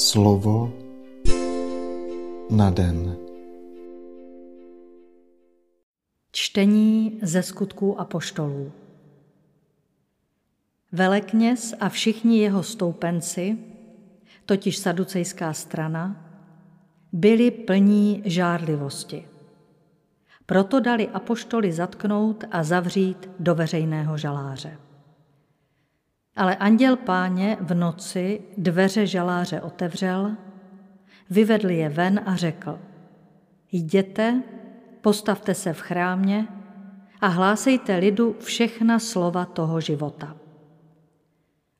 Slovo na den. Čtení ze skutků apoštolů. Velekněz a všichni jeho stoupenci, totiž saducejská strana, byli plní žárlivosti. Proto dali apoštoly zatknout a zavřít do veřejného žaláře. Ale anděl páně v noci dveře žaláře otevřel, vyvedl je ven a řekl, jděte, postavte se v chrámě a hlásejte lidu všechna slova toho života.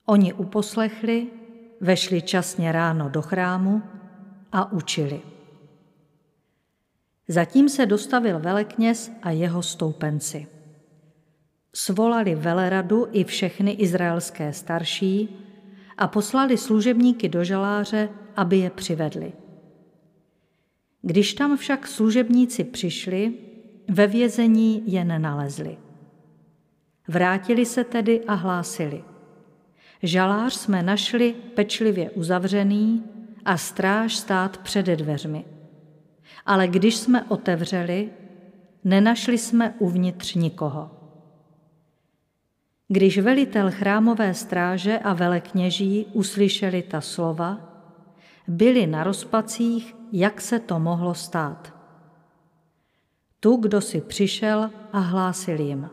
Oni uposlechli, vešli časně ráno do chrámu a učili. Zatím se dostavil velekněz a jeho stoupenci. Svolali veleradu i všechny izraelské starší a poslali služebníky do žaláře, aby je přivedli. Když tam však služebníci přišli, ve vězení je nenalezli. Vrátili se tedy a hlásili. Žalář jsme našli pečlivě uzavřený a stráž stát před dveřmi. Ale když jsme otevřeli, nenašli jsme uvnitř nikoho. Když velitel chrámové stráže a velekněží uslyšeli ta slova, byli na rozpacích, jak se to mohlo stát. Tu, kdo si přišel a hlásil jim.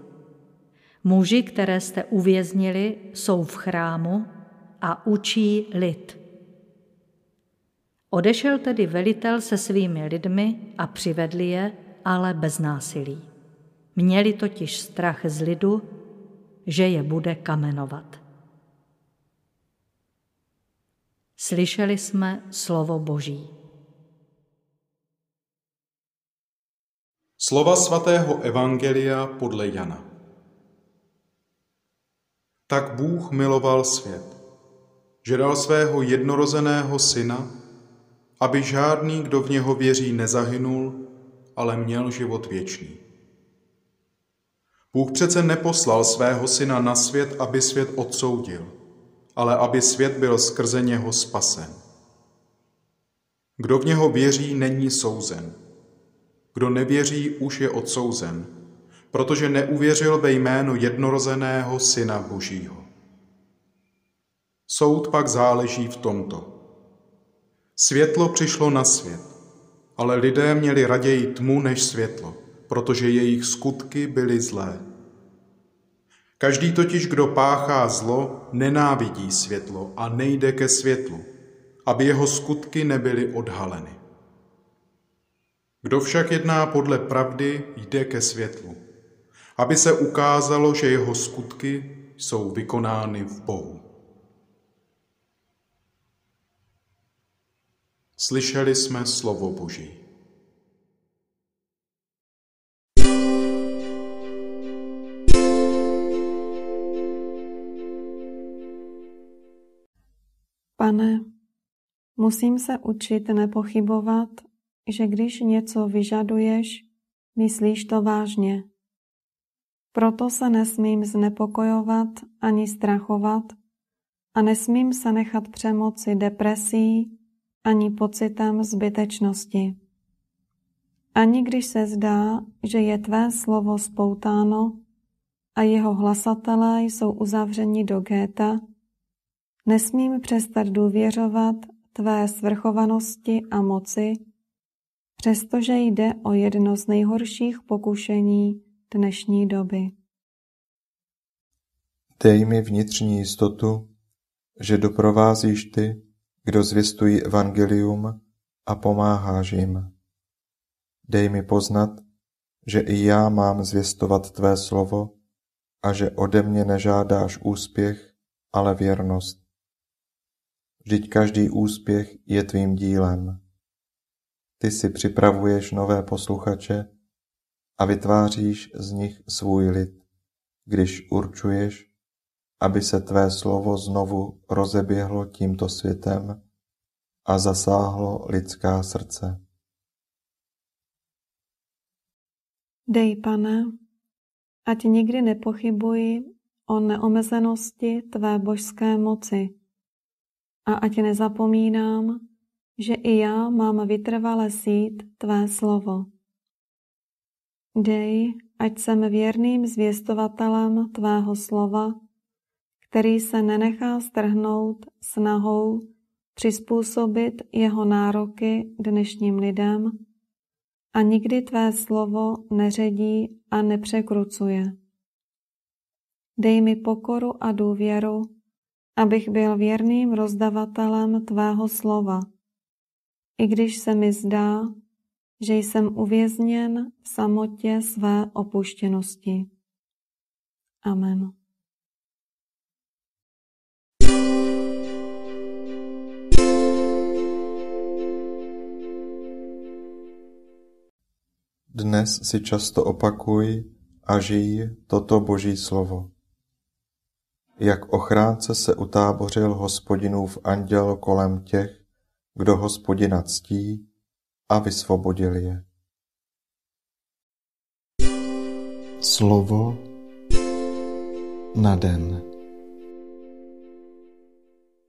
Muži, které jste uvěznili, jsou v chrámu a učí lid. Odešel tedy velitel se svými lidmi a přivedli je, ale bez násilí. Měli totiž strach z lidu, že je bude kamenovat. Slyšeli jsme slovo Boží. Slova svatého Evangelia podle Jana. Tak Bůh miloval svět, že dal svého jednorozeného syna, aby žádný, kdo v něho věří, nezahynul, ale měl život věčný. Bůh přece neposlal svého syna na svět, aby svět odsoudil, ale aby svět byl skrze něho spasen. Kdo v něho věří, není souzen. Kdo nevěří, už je odsouzen, protože neuvěřil ve jméno jednorozeného Syna Božího. Soud pak záleží v tomto. Světlo přišlo na svět, ale lidé měli raději tmu než světlo, protože jejich skutky byly zlé. Každý totiž, kdo páchá zlo, nenávidí světlo a nejde ke světlu, aby jeho skutky nebyly odhaleny. Kdo však jedná podle pravdy, jde ke světlu, aby se ukázalo, že jeho skutky jsou vykonány v Bohu. Slyšeli jsme slovo Boží. Pane, musím se učit nepochybovat, že když něco vyžaduješ, myslíš to vážně. Proto se nesmím znepokojovat ani strachovat a nesmím se nechat přemoci depresí ani pocitem zbytečnosti. Ani když se zdá, že je tvé slovo spoutáno a jeho hlasatelé jsou uzavřeni do géta, nesmím přestat důvěřovat tvé svrchovanosti a moci, přestože jde o jedno z nejhorších pokušení dnešní doby. Dej mi vnitřní jistotu, že doprovázíš ty, kdo zvěstují evangelium a pomáháš jim. Dej mi poznat, že i já mám zvěstovat tvé slovo a že ode mě nežádáš úspěch, ale věrnost. Vždyť každý úspěch je tvým dílem. Ty si připravuješ nové posluchače a vytváříš z nich svůj lid, když určuješ, aby se tvé slovo znovu rozeběhlo tímto světem a zasáhlo lidská srdce. Dej, pane, ať nikdy nepochybuji o neomezenosti tvé božské moci a ať nezapomínám, že i já mám vytrvale sít tvé slovo. Dej, ať jsem věrným zvěstovatelem tvého slova, který se nenechá strhnout snahou přizpůsobit jeho nároky dnešním lidem a nikdy tvé slovo neředí a nepřekrucuje. Dej mi pokoru a důvěru, abych byl věrným rozdavatelem tvého slova, i když se mi zdá, že jsem uvězněn v samotě své opuštěnosti. Amen. Dnes si často opakuj a žij toto Boží slovo. Jak ochránce se utábořil hospodinův anděl kolem těch, kdo hospodina ctí a vysvobodil je. Slovo na den.